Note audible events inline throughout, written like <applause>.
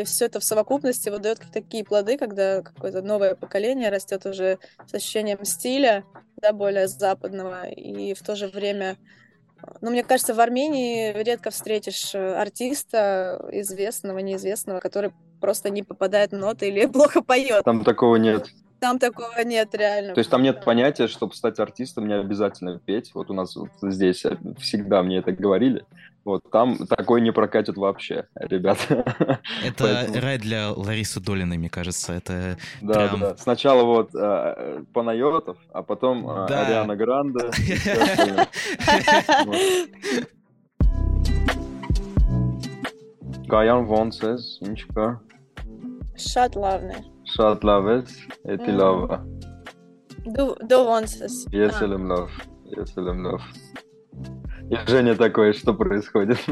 И все это в совокупности вот дает такие плоды, когда какое-то новое поколение растет уже с ощущением стиля, да, более западного, и в то же время ну, мне кажется, в Армении редко встретишь э, артиста известного, неизвестного, который просто не попадает в ноты или <laughs> плохо поет. Там такого нет. Там такого нет реально. То есть там нет понятия, чтобы стать артистом, не обязательно петь. Вот у нас вот здесь всегда мне это говорили. Вот там такое не прокатит вообще, ребята. Это Поэтому... рай для Ларисы Долиной, мне кажется. Это да, прям... да. Сначала вот э, Панайотов, а потом э, да. Ариана Гранде. Гаян Вонсес, ничего. Шотландия Շատ լավ ես, էդի լավ է։ Դու դու ոնց ես։ Ես էլ եմ լավ, ես էլ եմ լավ։ И Женя такой, что происходит? <laughs>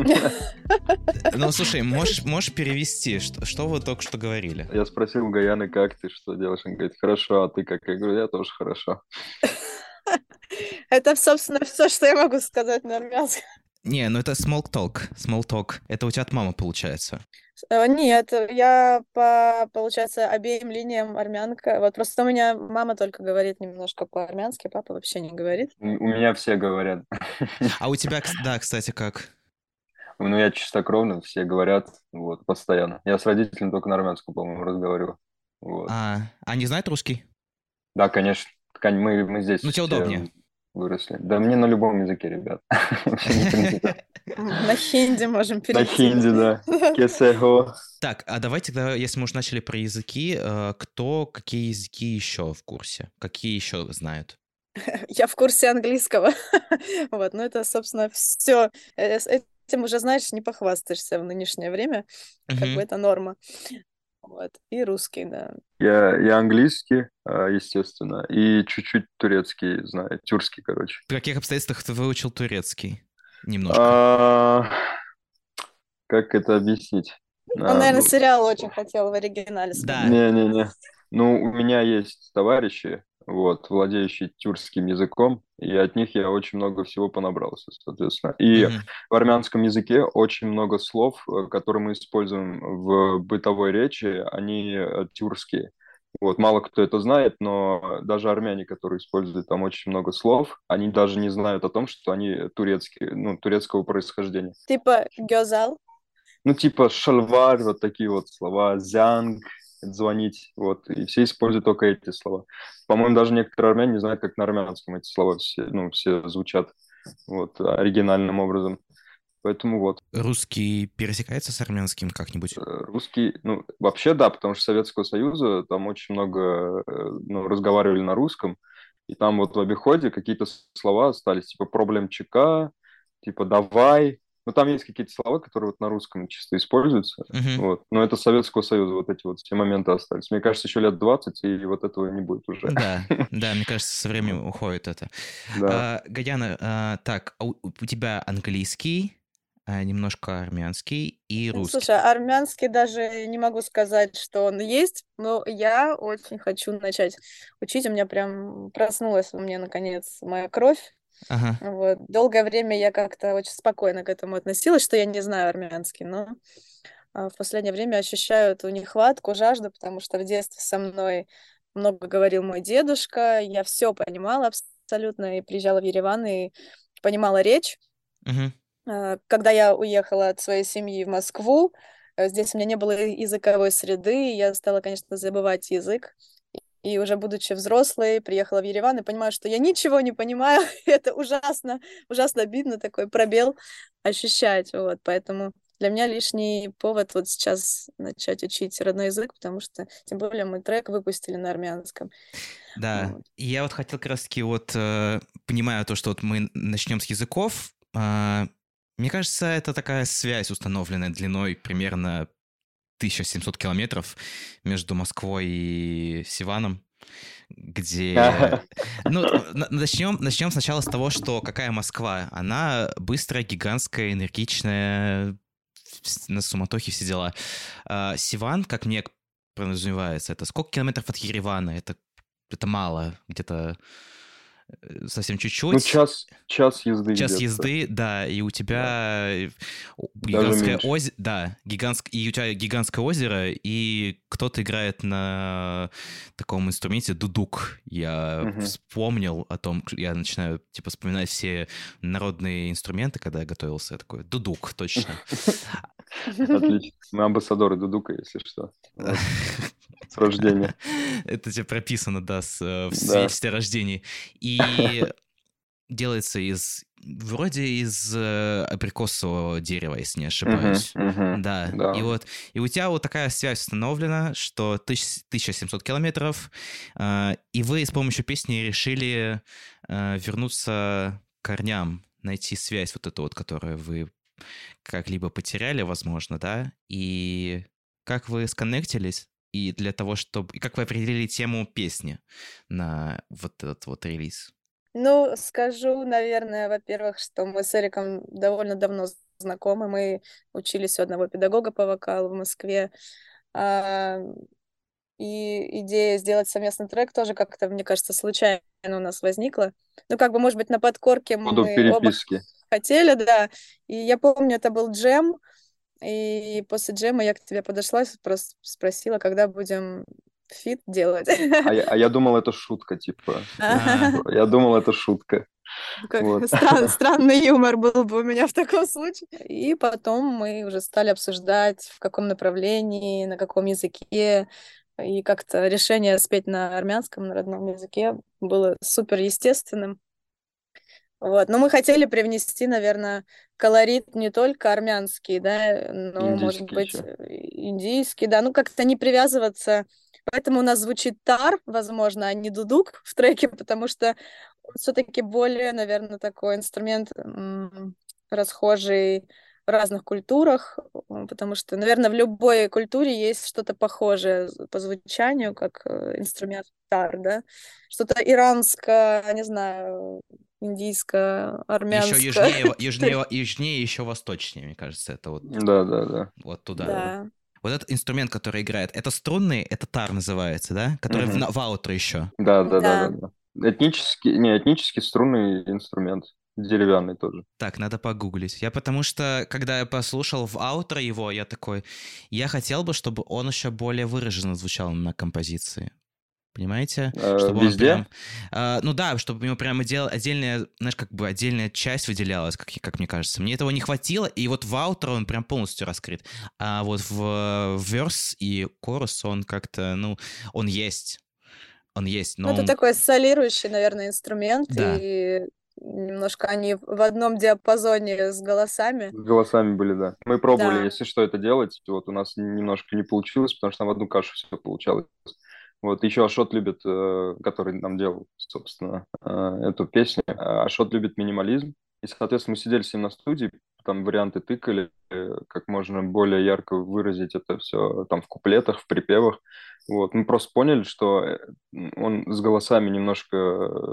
Ну, слушай, можешь, можешь перевести, что, что вы только что говорили? Я спросил у Гаяны, как ты, что делаешь? Он говорит, хорошо, а ты как? Я говорю, я тоже хорошо. <laughs> Это, собственно, все, что я могу сказать на армянском. Не, ну это small talk, small talk. Это у тебя от мамы получается. Э, нет, я по, получается, обеим линиям армянка. Вот просто у меня мама только говорит немножко по-армянски, папа вообще не говорит. У меня все говорят. А у тебя, <laughs> да, кстати, как? Ну, я чистокровный, все говорят, вот, постоянно. Я с родителями только на армянском, по-моему, разговариваю. Вот. А, они знают русский? Да, конечно. Мы, мы здесь... Ну, тебе удобнее выросли. Да мне на любом языке, ребят. <laughs> На хинди можем перейти. На хинди, да. <laughs> Кесего. Так, а давайте тогда, если мы уже начали про языки, э, кто какие языки еще в курсе? Какие еще знают? <laughs> Я в курсе английского. Вот, ну это, собственно, все. Э, этим уже, знаешь, не похвастаешься в нынешнее время. Как бы это норма. Вот. И русский, да. Я, я английский, а, естественно, и чуть-чуть турецкий знаю, тюркский, короче. В каких обстоятельствах ты выучил турецкий? Немножко. А, как это объяснить? Он, а, наверное, ну... сериал очень хотел в оригинале. Да. Не-не-не. Ну, у меня есть товарищи, вот, владеющие тюркским языком, и от них я очень много всего понабрался, соответственно. И mm-hmm. в армянском языке очень много слов, э, которые мы используем в бытовой речи, они э, тюркские. Вот, мало кто это знает, но даже армяне, которые используют там очень много слов, они даже не знают о том, что они турецкие, ну, турецкого происхождения. Типа гёзал? Ну, типа шальвар, вот такие вот слова, зянг, звонить, вот, и все используют только эти слова. По-моему, даже некоторые армяне не знают, как на армянском эти слова все, ну, все звучат, вот, оригинальным образом. Поэтому вот. Русский пересекается с армянским как-нибудь? Э, русский, ну, вообще да, потому что Советского Союза там очень много, э, ну, разговаривали на русском, и там вот в обиходе какие-то слова остались, типа проблем ЧК, типа давай, ну, там есть какие-то слова, которые вот на русском чисто используются. Uh-huh. Вот. Но это Советского Союза, вот эти вот все моменты остались. Мне кажется, еще лет 20, и вот этого не будет уже. Да, да, мне <laughs> кажется, со временем уходит это. Да. А, Гадяна, а, так, а у, у тебя английский, а, немножко армянский и русский. Слушай, армянский даже не могу сказать, что он есть, но я очень хочу начать учить. У меня прям проснулась у меня наконец моя кровь Ага. Вот. Долгое время я как-то очень спокойно к этому относилась, что я не знаю армянский, но а, в последнее время ощущаю эту нехватку, жажду, потому что в детстве со мной много говорил мой дедушка, я все понимала абсолютно, и приезжала в Ереван, и понимала речь. Угу. Когда я уехала от своей семьи в Москву, э, здесь у меня не было языковой среды, и я стала, конечно, забывать язык. И уже будучи взрослой, приехала в Ереван и понимаю, что я ничего не понимаю. <laughs> это ужасно, ужасно обидно такой пробел ощущать. Вот, поэтому для меня лишний повод вот сейчас начать учить родной язык, потому что, тем более, мы трек выпустили на армянском. Да, вот. и я вот хотел как раз-таки вот, э, понимая то, что вот мы начнем с языков, э, мне кажется, это такая связь установленная длиной примерно 1700 километров между Москвой и Сиваном, где... Ну, начнем, начнем сначала с того, что какая Москва? Она быстрая, гигантская, энергичная, на суматохе все дела. А, Сиван, как мне подразумевается, это сколько километров от Еревана? Это, это мало, где-то совсем чуть-чуть. Ну, час, час езды. Час езды, да, и у тебя да. гигантское озеро, да, гигантск... и у тебя гигантское озеро, и кто-то играет на таком инструменте дудук. Я угу. вспомнил о том, я начинаю, типа, вспоминать все народные инструменты, когда я готовился, я такой, дудук, точно. <laughs> Отлично. Мы амбассадоры дудука, если что. с рождения. <laughs> Это тебе прописано, да, с, э, в свидетельстве о рождении. И <laughs> делается из вроде из э, абрикосового дерева, если не ошибаюсь. Uh-huh, uh-huh, да. да. И вот и у тебя вот такая связь установлена, что 1700 километров, э, и вы с помощью песни решили э, вернуться к корням, найти связь вот эту вот, которую вы как-либо потеряли, возможно, да, и как вы сконнектились, и для того, чтобы... И как вы определили тему песни на вот этот вот релиз? Ну, скажу, наверное, во-первых, что мы с Эриком довольно давно знакомы. Мы учились у одного педагога по вокалу в Москве. А, и идея сделать совместный трек тоже как-то, мне кажется, случайно у нас возникла. Ну, как бы, может быть, на подкорке будто мы оба хотели, да. И я помню, это был джем, и после джема я к тебе подошла, просто спросила, когда будем feat делать. А я, а я думал, это шутка, типа. <laughs> Я думал, это шутка. Вот. Стран, <laughs> странный юмор был бы у меня в таком случае. И потом мы уже стали обсуждать, в каком направлении, на каком языке. И как-то решение спеть на армянском, на родном языке было супер естественным. Вот. Но мы хотели привнести, наверное, колорит не только армянский, да, но, индийский может быть, еще. индийский, да, ну как-то не привязываться. Поэтому у нас звучит тар, возможно, а не дудук в треке, потому что все-таки более, наверное, такой инструмент расхожий в разных культурах, потому что, наверное, в любой культуре есть что-то похожее по звучанию, как э, инструмент тар, да, что-то иранское, не знаю, индийская, армянская. Еще южнее, <laughs> южнее, южнее, еще восточнее, мне кажется, это вот. Да, да, да. Вот туда. Да. Вот этот инструмент, который играет, это струнный, это тар называется, да? Который угу. в, в аутро еще. Да, да, да, да, да. Этнический, не, этнический струнный инструмент. Деревянный тоже. Так, надо погуглить. Я потому что, когда я послушал в аутро его, я такой, я хотел бы, чтобы он еще более выраженно звучал на композиции. Понимаете? Э, чтобы везде? Он прям, э, ну да, чтобы у него прямо отдел, отдельная, знаешь, как бы отдельная часть выделялась, как, как мне кажется. Мне этого не хватило, и вот в аутро он прям полностью раскрыт. А вот в, в верс и корус он как-то, ну, он есть. Он есть, но... Ну, это он... такой солирующий, наверное, инструмент, да. и немножко они в одном диапазоне с голосами. С голосами были, да. Мы пробовали, да. если что, это делать. Вот у нас немножко не получилось, потому что нам в одну кашу все получалось. Вот еще Ашот любит, э, который нам делал, собственно, э, эту песню. Ашот любит минимализм. И, соответственно, мы сидели с ним на студии, там варианты тыкали, э, как можно более ярко выразить это все там в куплетах, в припевах. Вот. Мы просто поняли, что он с голосами немножко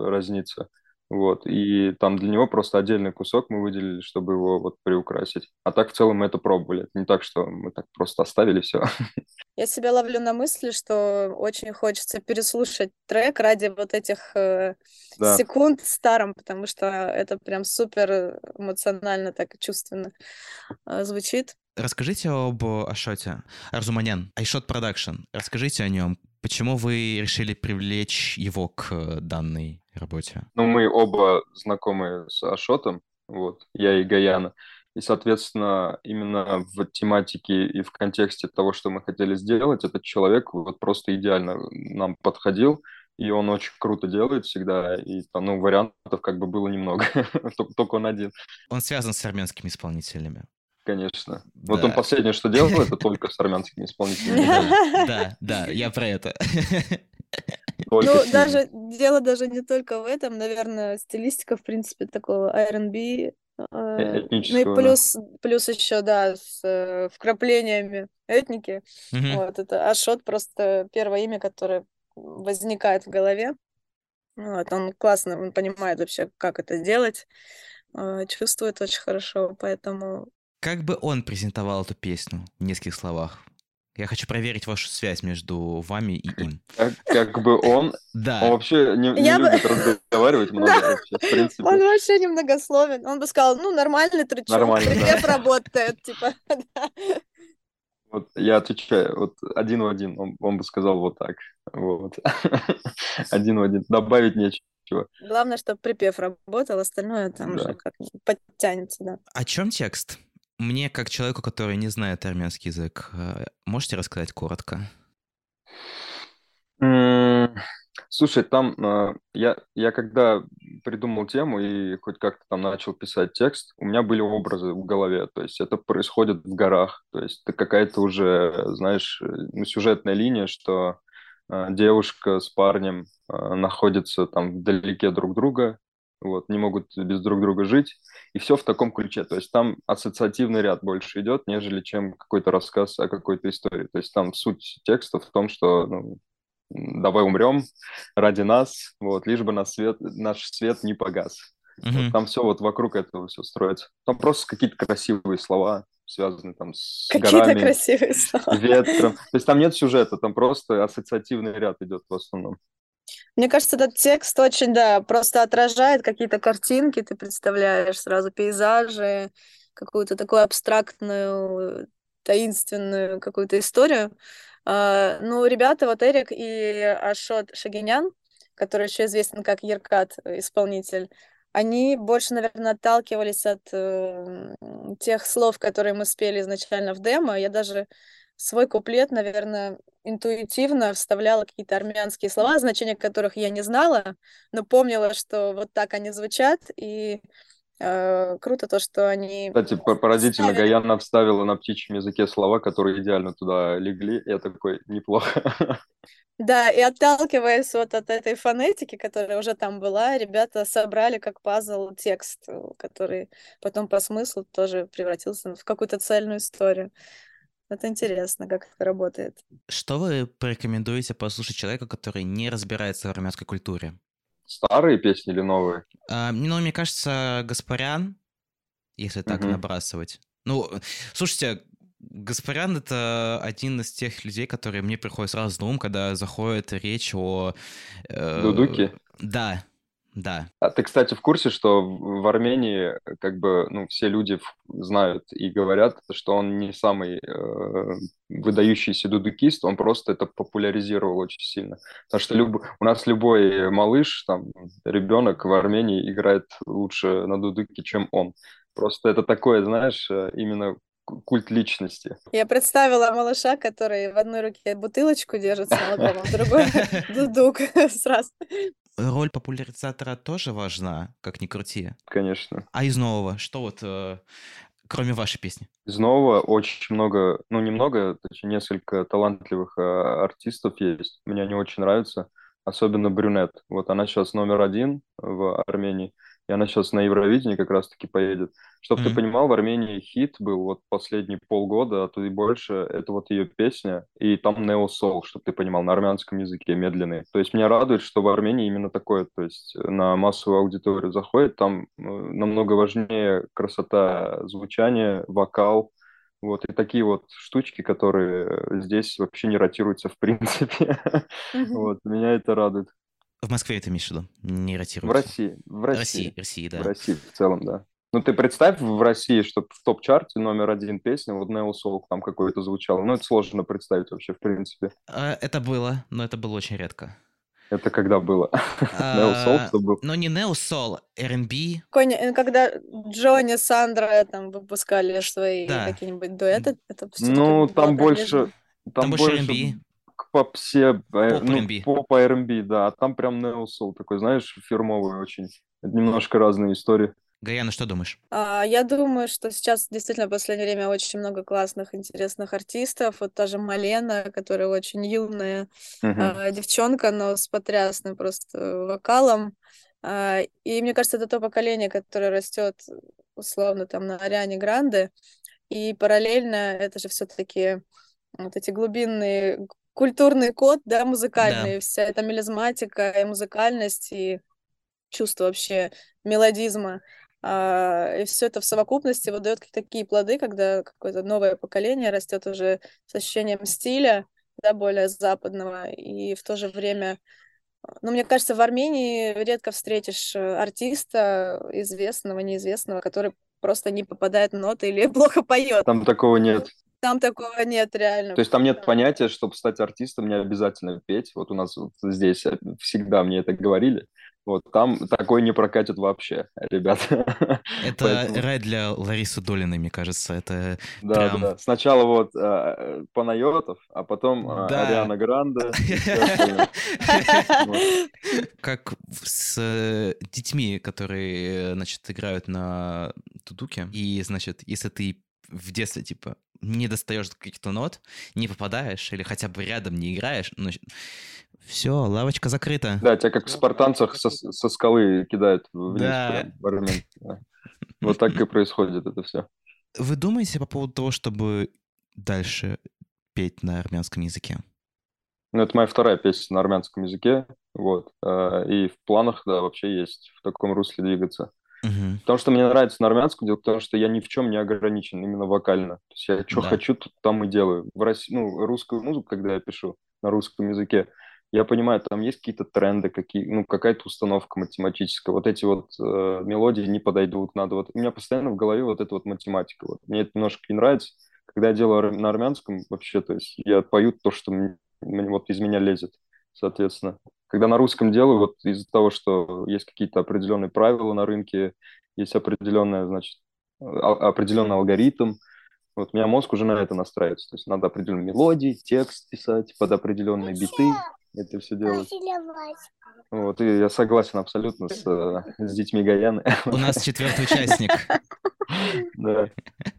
разнится. Вот, и там для него просто отдельный кусок мы выделили, чтобы его вот приукрасить. А так в целом мы это пробовали. Это не так, что мы так просто оставили все. <laughs> Я себя ловлю на мысли, что очень хочется переслушать трек ради вот этих э, да. секунд старым, потому что это прям супер эмоционально, так чувственно э, звучит. Расскажите об Ашоте. Арзуманян, iShot Production. Расскажите о нем. Почему вы решили привлечь его к данной работе? Ну, мы оба знакомы с Ашотом, вот, я и Гаяна. И, соответственно, именно в тематике и в контексте того, что мы хотели сделать, этот человек вот просто идеально нам подходил, и он очень круто делает всегда, и там, ну, вариантов как бы было немного, <laughs> только он один. Он связан с армянскими исполнителями. Конечно. Да. Вот он последнее, что делал, <laughs> это только с армянскими исполнителями. Да, да, я про это. <laughs> Ну, даже дело даже не только в этом, наверное, стилистика, в принципе, такого R&B, а, ну и плюс, плюс еще, да, с э, вкраплениями этники. Вот это Ашот просто первое имя, которое возникает в голове. Вот, он классно, он понимает вообще, как это делать, а, чувствует очень хорошо, поэтому как бы он презентовал эту песню в нескольких словах? Я хочу проверить вашу связь между вами и им. Как, как бы он, <laughs> Да. он вообще не, не Я бы- любит разговаривать много <laughs> Да. вообще, в принципе. Он вообще немногословен. Он бы сказал, ну, нормальный трючок, Нормально, да. припев работает, <laughs> типа, да. Вот я отвечаю, вот один в один, он, он бы сказал вот так. Вот. Один в один. Добавить нечего. Главное, чтобы припев работал, остальное там Да. уже как подтянется, да. О чем текст? Мне, как человеку, который не знает армянский язык, э, можете рассказать коротко? Слушай, там э, я, я когда придумал тему и хоть как-то там начал писать текст, у меня были образы в голове, то есть это происходит в горах, то есть это какая-то уже, знаешь, э, ну, сюжетная линия, что девушка с парнем находятся там вдалеке друг друга, вот, не могут без друг друга жить, и все в таком ключе, то есть там ассоциативный ряд больше идет, нежели чем какой-то рассказ о какой-то истории, то есть там суть текста в том, что ну, давай умрем ради нас, вот, лишь бы наш свет, наш свет не погас. Вот Мгм. там все вот вокруг этого все строится. Там просто какие-то красивые слова, связанные там с Какие-то горами, красивые слова. ветром. То есть там нет сюжета, там просто ассоциативный ряд идет в основном. Мне кажется, этот текст очень, да, просто отражает какие-то картинки, ты представляешь сразу пейзажи, какую-то такую абстрактную, таинственную какую-то историю. А, Ну, ребята, вот Эрик и Ашот Шагинян, который еще известен как Еркат, э, исполнитель, они больше, наверное, отталкивались от э, тех слов, которые мы спели изначально в демо. Я даже свой куплет, наверное, интуитивно вставляла какие-то армянские слова, значения которых я не знала, но помнила, что вот так они звучат, и э, круто то, что они... Кстати, по- поразительно, вставили. Гаяна вставила на птичьем языке слова, которые идеально туда легли. Я такой, неплохо. <laughs> Да, и отталкиваясь вот от этой фонетики, которая уже там была, ребята собрали как пазл текст, э, который потом по смыслу тоже превратился в какую-то цельную историю. Это интересно, как это работает. Что вы порекомендуете послушать человеку, который не разбирается в армянской культуре? Старые песни или новые? А, ну, мне кажется, Гаспарян, если так Мгм. набрасывать. Ну, слушайте, Гаспарян — это один из тех людей, которые мне приходят сразу на ум, когда заходит речь о... э, Дудуки? Да, да. А ты, кстати, в курсе, что в Армении как бы ну, все люди знают и говорят, что он не самый э, выдающийся дудукист, он просто это популяризировал очень сильно. Потому что люб- у нас любой малыш, там, ребенок в Армении играет лучше на дудуке, чем он. Просто это такое, знаешь, э, именно ку- культ личности. Я представила малыша, который в одной руке бутылочку держит с молоком, а в другой <laughs> дудук <laughs> сразу. Роль популяризатора тоже важна, как ни крути. Конечно. А из нового, что вот, э, кроме вашей песни? Из нового очень много, ну, немного, точнее, несколько талантливых э, артистов есть. Мне они очень нравятся, особенно Брюнет. Вот она сейчас номер один в Армении, и она сейчас на Евровидении как раз-таки поедет. Чтобы ты Мгм. понимал, в Армении хит был вот последние полгода, а то и больше, это вот ее песня, и там Soul, чтобы ты понимал, на армянском языке медленный. То есть меня радует, что в Армении именно такое, то есть на массовую аудиторию заходит, там э, намного важнее красота звучания, вокал, вот, и такие вот штучки, которые здесь вообще не ротируются в принципе. <laughs> Вот, меня это радует. В Москве это имеешь в виду? Не В ротируется. России, в В России, России, России, в да. России в целом, да. Ну, ты представь в России, чтобы в топ-чарте номер один песня, вот Neo Soul там какой-то звучал. Ну, это сложно представить вообще, в принципе. А, Это было, но это было очень редко. Это когда было? Neo Soul, А, что был? Но не Neo Soul, R&B. Э, Когда Джонни, Сандра там выпускали свои какие-нибудь дуэты, это Ну, там больше... Там больше R&B. К попсе, э, Поп ну, R&B. поп R&B, да, а там прям Neo Soul такой, знаешь, фирмовый очень. Это немножко разные истории. Гаяна, что думаешь? А, Я думаю, что сейчас действительно в последнее время очень много классных, интересных артистов. Вот та же Малена, которая очень юная Мгм. а, девчонка, но с потрясным просто вокалом. А, И мне кажется, это то поколение, которое растет условно там на Ариане Гранде. И параллельно это же все-таки вот эти глубинные культурный код, да, музыкальный, вся эта мелизматика и музыкальность, и чувство вообще мелодизма. А, и все это в совокупности вот дает такие плоды, когда какое-то новое поколение растет уже с ощущением стиля, да, более западного, и в то же время ну, мне кажется, в Армении редко встретишь э, артиста известного, неизвестного, который просто не попадает в ноты или <laughs> плохо поет. Там такого нет. Там такого нет, реально. То есть там нет понятия, чтобы стать артистом, не обязательно петь. Вот у нас вот здесь э, всегда мне это говорили. Вот там такой не прокатит вообще, ребята. <laughs> Это Поэтому... рай для Ларисы Долиной, мне кажется. Это да, прям... да. Сначала вот э, Панайотов, а потом э, да. Ариана Гранде. <laughs> Как с э, детьми, которые, значит, играют на тудуке. И, значит, если ты в детстве, типа, не достаешь каких-то нот, не попадаешь или хотя бы рядом не играешь, ну, все, лавочка закрыта. Да, тебя как в спартанцах со, со скалы кидают вниз да. в армян. Да. Вот так и происходит это все. Вы думаете по поводу того, чтобы дальше петь на армянском языке? Ну, это моя вторая песня на армянском языке, вот. А, и в планах, да, вообще есть в таком русле двигаться. Угу. Потому что мне нравится на армянском делать, потому что я ни в чем не ограничен именно вокально. То есть я что да. хочу, там и делаю. В России, ну, русскую музыку, когда я пишу на русском языке, я понимаю, там есть какие-то тренды, какие, ну, какая-то установка математическая. Вот эти вот э, мелодии не подойдут, надо вот... У меня постоянно в голове вот эта вот математика. Вот. Мне это немножко не нравится. Когда я делаю на армянском вообще, то есть я пою то, что мне, вот из меня лезет, соответственно. Когда на русском делаю, вот из-за того, что есть какие-то определенные правила на рынке, есть определенная, значит, а, определенный алгоритм, вот у меня мозг уже на это настраивается. То есть надо определенные мелодии, текст писать под определенные биты это все делать. Вот, и я согласен абсолютно с, э, с детьми Гаяны. У нас четвертый участник. <laughs> Да.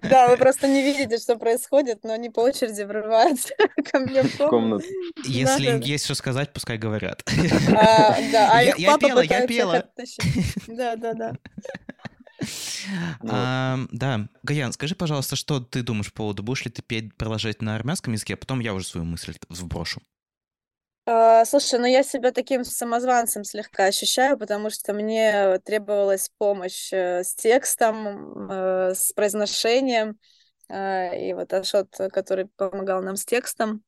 Да, вы просто не видите, что происходит, но они по очереди врываются <laughs> ко мне в комнату. Если им есть что сказать, пускай говорят. А, да, а их папа я пела. Да, да, да. А, да, Гаян, скажи, пожалуйста, что ты думаешь по поводу, будешь ли ты петь, продолжать на армянском языке, а потом я уже свою мысль вброшу. А, слушай, ну я себя таким самозванцем слегка ощущаю, потому что мне требовалась помощь э, с текстом, э, с произношением. А, и вот Ашот, который помогал нам с текстом,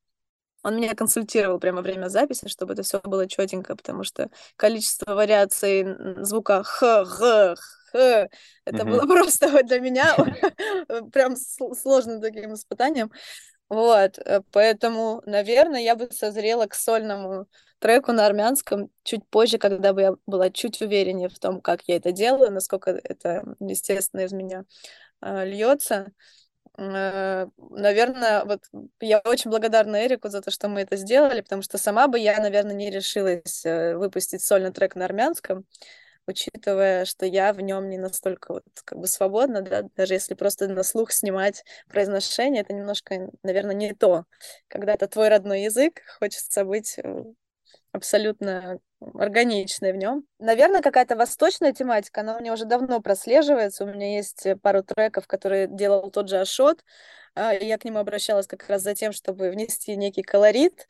он меня консультировал прямо во время записи, чтобы это все было четенько, потому что количество вариаций звука х, г, х, это было <laughs> просто для меня <laughs> прям сложным таким испытанием. Вот, э, поэтому, наверное, я бы созрела к сольному треку на армянском чуть позже, когда бы я была чуть увереннее в том, как я это делаю, насколько это, естественно, из меня э, льется. Э, наверное, вот я очень благодарна Эрику за то, что мы это сделали, потому что сама бы я, наверное, не решилась э, выпустить сольный трек на армянском учитывая, что я в нем не настолько вот как бы свободна, да, даже если просто на слух снимать произношение, это немножко, наверное, не то. Когда это твой родной язык, хочется быть э, абсолютно органичной в нем. Наверное, какая-то восточная тематика, она у меня уже давно прослеживается. У меня есть пару треков, которые делал тот же Ашот. А, я к нему обращалась как раз за тем, чтобы внести некий колорит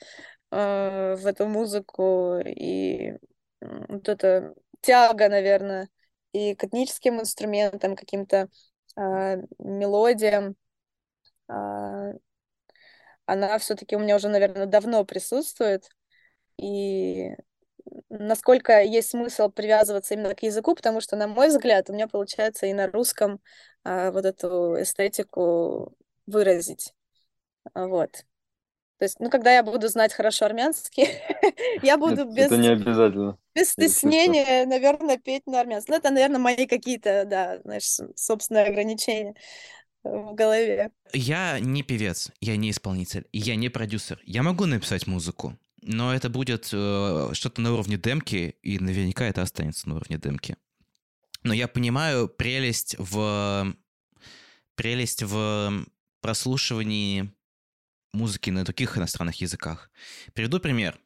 э, в эту музыку и вот это тяга, наверное, и к этническим инструментам, каким-то э, мелодиям. Э, она все-таки у меня уже, наверное, давно присутствует. И насколько есть смысл привязываться именно к языку, потому что, на мой взгляд, у меня получается и на русском э, вот эту эстетику выразить. Вот. То есть, ну, когда я буду знать хорошо армянский, <laughs> я буду без... Это не обязательно. Без стеснения, наверное, петь на армянском. Ну, это, наверное, мои какие-то, да, знаешь, собственные ограничения в голове. Я не певец, я не исполнитель, я не продюсер. Я могу написать музыку, но это будет э, что-то на уровне демки, и наверняка это останется на уровне демки. Но я понимаю прелесть в прелесть в прослушивании музыки на других иностранных языках. Приведу пример.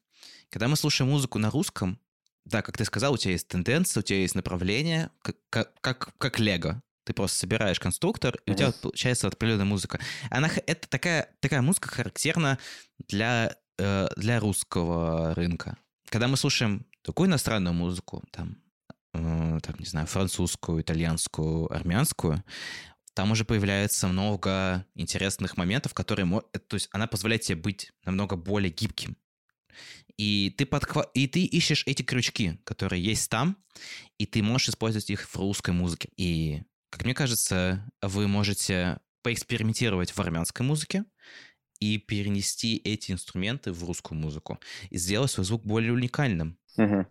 Когда мы слушаем музыку на русском, да, как ты сказал, у тебя есть тенденция, у тебя есть направление, как, как, как, как лего. Ты просто собираешь конструктор, и у тебя получается определенная музыка. Она, это такая, такая музыка характерна для, э, для русского рынка. Когда мы слушаем такую иностранную музыку, там, там, не знаю, французскую, итальянскую, армянскую, там уже появляется много интересных моментов, которые... То есть она позволяет тебе быть намного более гибким. И ты, подхва... и ты ищешь эти крючки, которые есть там, и ты можешь использовать их в русской музыке. И, как мне кажется, вы можете поэкспериментировать в армянской музыке и перенести эти инструменты в русскую музыку и сделать свой звук более уникальным. Угу.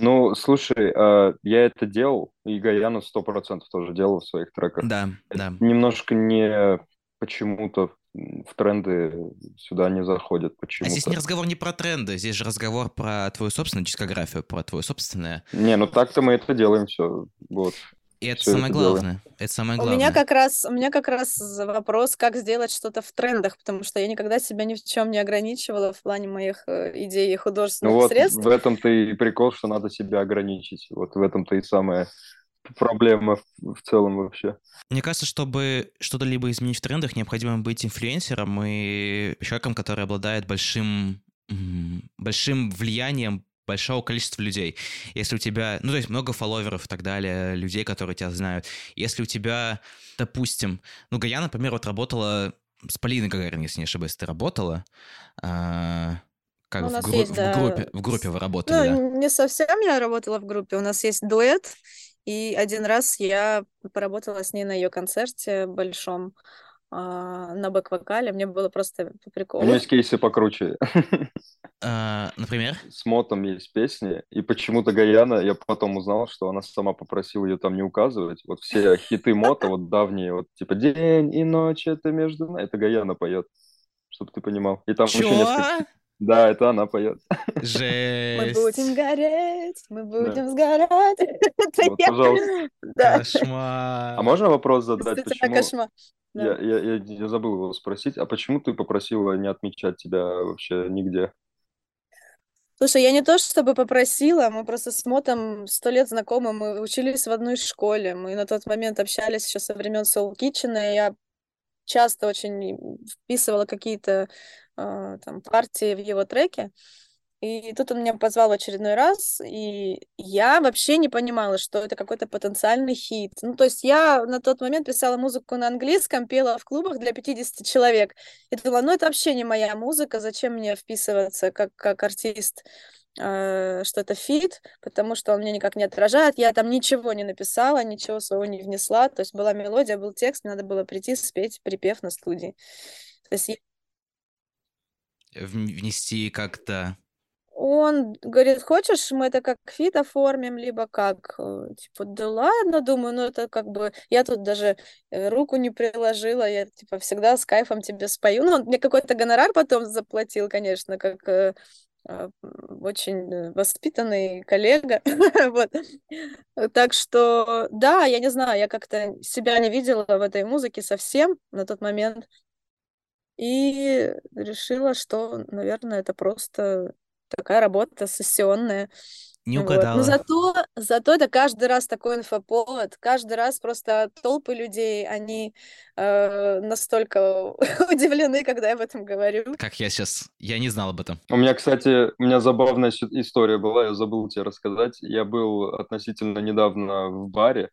Ну, слушай, э, я это делал, и сто процентов тоже делал в своих треках. Да, да. Немножко не почему-то в тренды сюда не заходят почему-то. А здесь не разговор не про тренды, здесь же разговор про твою собственную дискографию, про твое собственное. Не, ну так-то мы это делаем все. Вот. И это самое это главное. Делаем. Это самое главное. У меня как раз, у меня как раз вопрос, как сделать что-то в трендах, потому что я никогда себя ни в чем не ограничивала в плане моих э, идей и художественных ну вот средств. В этом-то и прикол, что надо себя ограничить. Вот в этом-то и самое проблема в, в целом вообще. Мне кажется, чтобы что-то либо изменить в трендах, необходимо быть инфлюенсером и человеком, который обладает большим большим влиянием большого количества людей. Если у тебя, ну, то есть много фолловеров и так далее, людей, которые тебя знают. Если у тебя, допустим, ну, Гая, например, вот работала с Полиной Гагариной, если не ошибаюсь, ты работала. А, как в, гру- есть, в, да. группе, в группе вы работали, ну, да? не совсем я работала в группе. У нас есть дуэт, и один раз я поработала с ней на ее концерте большом на бэк-вокале. Мне было просто по приколу. У меня есть кейсы покруче. <laughs> А, например? С Мотом есть песни, и почему-то Гаяна, я потом узнал, что она сама попросила ее там не указывать. Вот все хиты Мота, вот давние, вот типа «День и ночь, это между...» Это Гаяна поет, чтобы ты понимал. И там Чё? еще несколько... Да, это она поет. Жесть. Мы будем гореть, мы будем да. сгорать. <laughs> Вот, пожалуйста. Да. Кошмар. А можно вопрос задать? Почему... кошмар. Да. Я, я, я, я забыл его спросить. А почему ты попросила не отмечать тебя вообще нигде? Слушай, я не то чтобы попросила, мы просто с Мотом сто лет знакомы, мы учились в одной школе, мы на тот момент общались еще со времен Soul Kitchen, и я часто очень вписывала какие-то э, там партии в его треке. И тут он меня позвал в очередной раз, и я вообще не понимала, что это какой-то потенциальный хит. Ну, то есть я на тот момент писала музыку на английском, пела в клубах для 50 человек. И думала, ну, это вообще не моя музыка, зачем мне вписываться как, как артист, э, что это feat, потому что он меня никак не отражает. Я там ничего не написала, ничего своего не внесла. То есть была мелодия, был текст, мне надо было прийти, спеть припев на студии. То есть внести как-то он говорит, хочешь, мы это как feat оформим, либо как? Э, типа, да ладно, думаю, ну это как бы... Я тут даже э, руку не приложила, я типа всегда с кайфом тебе спою. Ну, он мне какой-то гонорар потом заплатил, конечно, как э, очень воспитанный коллега. <laughs> вот. Так что, да, я не знаю, я как-то себя не видела в этой музыке совсем на тот момент. И решила, что, наверное, это просто такая работа сессионная. Не угадала. Вот. Но зато, зато это каждый раз такой инфоповод, каждый раз просто толпы людей, они э, настолько <laughs> удивлены, когда я об этом говорю. Как я сейчас, я не знал об этом. У меня, кстати, у меня забавная история была, я забыл тебе рассказать. Я был относительно недавно в баре,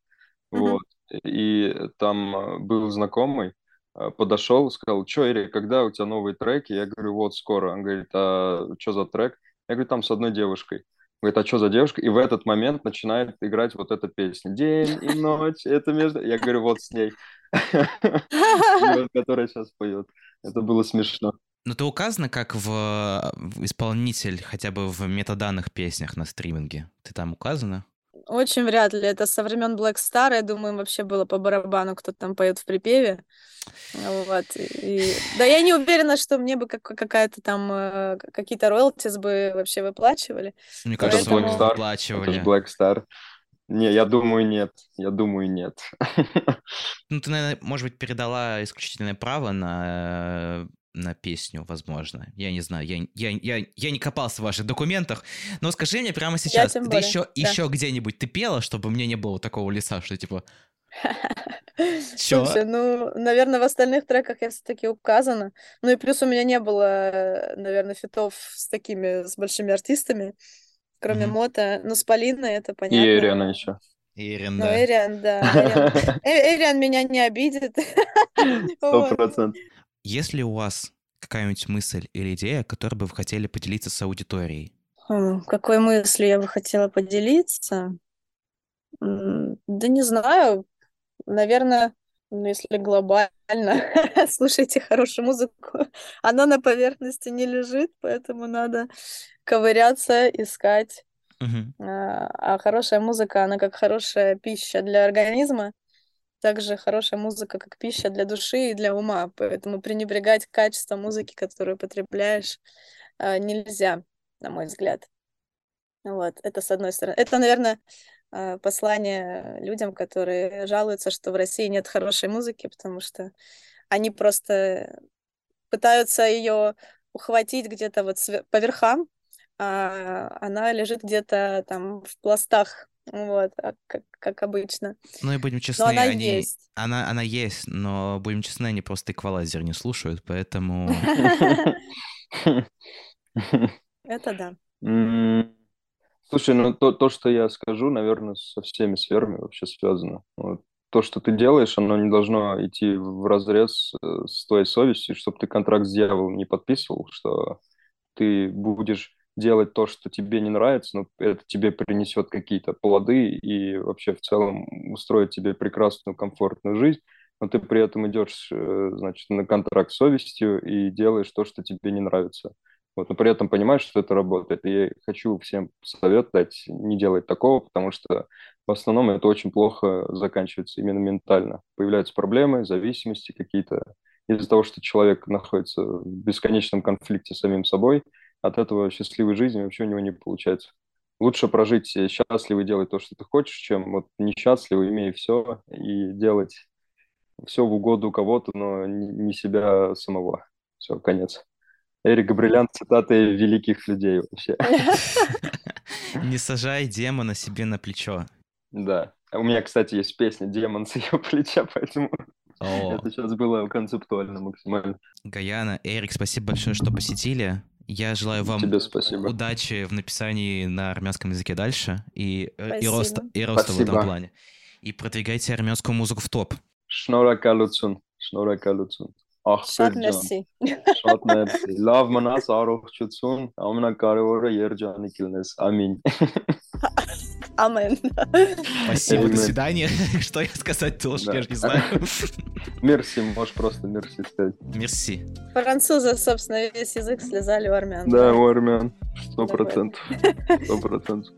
uh-huh. вот, и там э, был знакомый, э, подошел, сказал, что, Эрик, когда у тебя новые треки? Я говорю, вот скоро. Он говорит, а что за трек? Я говорю, там с одной девушкой. Говорит, а что за девушка? И в этот момент начинает играть вот эта песня. День и ночь, это между... Я говорю, вот с ней. Которая сейчас поет. Это было смешно. Но ты указана как в исполнитель хотя бы в метаданных песнях на стриминге? Ты там указана? Очень вряд ли. Это со времен Black Star, я думаю, им вообще было по барабану, кто там поет в припеве. Вот. И... Да я не уверена, что мне бы как- какая-то там э, какие-то роялтис бы вообще выплачивали. Мне кажется, Поэтому... Black Star. выплачивали. Это Black Star. Не, я думаю, нет. Я думаю, нет. <laughs> Ну, ты, наверное, может быть, передала исключительное право на э, на песню, возможно. Я не знаю, я, я, я, я не копался в ваших документах, но скажи мне прямо сейчас, ты более. еще, да. еще где-нибудь ты пела, чтобы мне не было такого леса, что типа... <laughs> Слушай, ну, наверное, в остальных треках я все-таки указана. Ну и плюс у меня не было, наверное, фитов с такими, с большими артистами. кроме mm-hmm. Мота. Ну, с Полиной это понятно. И Эриана еще. Эриан, ну, да. Эриан, да. Эриан <laughs> меня не обидит. <laughs> Сто процентов. Есть ли у вас какая-нибудь мысль или идея, которой бы вы хотели поделиться с аудиторией? Какой мыслью я бы хотела поделиться? Да не знаю. Наверное, ну, если глобально, <laughs> слушайте хорошую музыку. Она на поверхности не лежит, поэтому надо ковыряться, искать. А а хорошая музыка, она как хорошая пища для организма, также хорошая музыка как пища для души и для ума. Поэтому пренебрегать качеством музыки, которую потребляешь, а, нельзя, на мой взгляд. Вот, это с одной стороны. Это, наверное, а, послание людям, которые жалуются, что в России нет хорошей музыки, потому что они просто пытаются ее ухватить где-то вот по верхам, а она лежит где-то там в пластах, вот, а как, как обычно. Ну и будем честны, но она они... есть. Она, она есть, но будем честны, они просто эквалайзер не слушают, поэтому... <laughs> Это да. Слушай, ну то, то, что я скажу, наверное, со всеми сферами вообще связано. Вот. То, что ты делаешь, оно не должно идти в разрез э, с твоей совестью, чтобы ты контракт с дьяволом не подписывал, что ты будешь делать то, что тебе не нравится, но это тебе принесет какие-то плоды и вообще в целом устроит тебе прекрасную, комфортную жизнь, но ты при этом идешь, э, значит, на контракт с совестью и делаешь то, что тебе не нравится. Вот, но при этом понимаешь, что это работает. И я хочу всем совет дать не делать такого, потому что в основном это очень плохо заканчивается именно ментально. Появляются проблемы, зависимости какие-то из-за того, что человек находится в бесконечном конфликте с самим собой – от этого счастливой жизни вообще у него не получается. Лучше прожить счастливо и делать то, что ты хочешь, чем вот несчастливо, имея все и делать все в угоду кого-то, но не себя самого. Все, конец. Эрик Габрилян, цитаты великих людей вообще. Не сажай демона себе на плечо. Да. У меня, кстати, есть песня «Демон с ее плеча», поэтому это сейчас было концептуально максимально. Гаяна, Эрик, спасибо большое, что посетили. Я желаю вам Тебе спасибо. удачи в написании на армянском языке дальше и, э, и роста, и роста в этом плане. И продвигайте армянскую музыку в топ. Шнура Калуцун. Шнура Калуцун. Շատ մերսի։ Շատ <laughs> մերսի։ Լավ մնաս, առողջություն, ամենակարևորը երջանիկ լինես։ Ամին։ <laughs> Амен. Спасибо, до свидания. <laughs> Что я сказать должен, я же не знаю. Мерси, можешь просто мерси сказать. Мерси. Французы, собственно, весь язык слезали у армян. Да, у армян. Сто процентов. Сто процентов.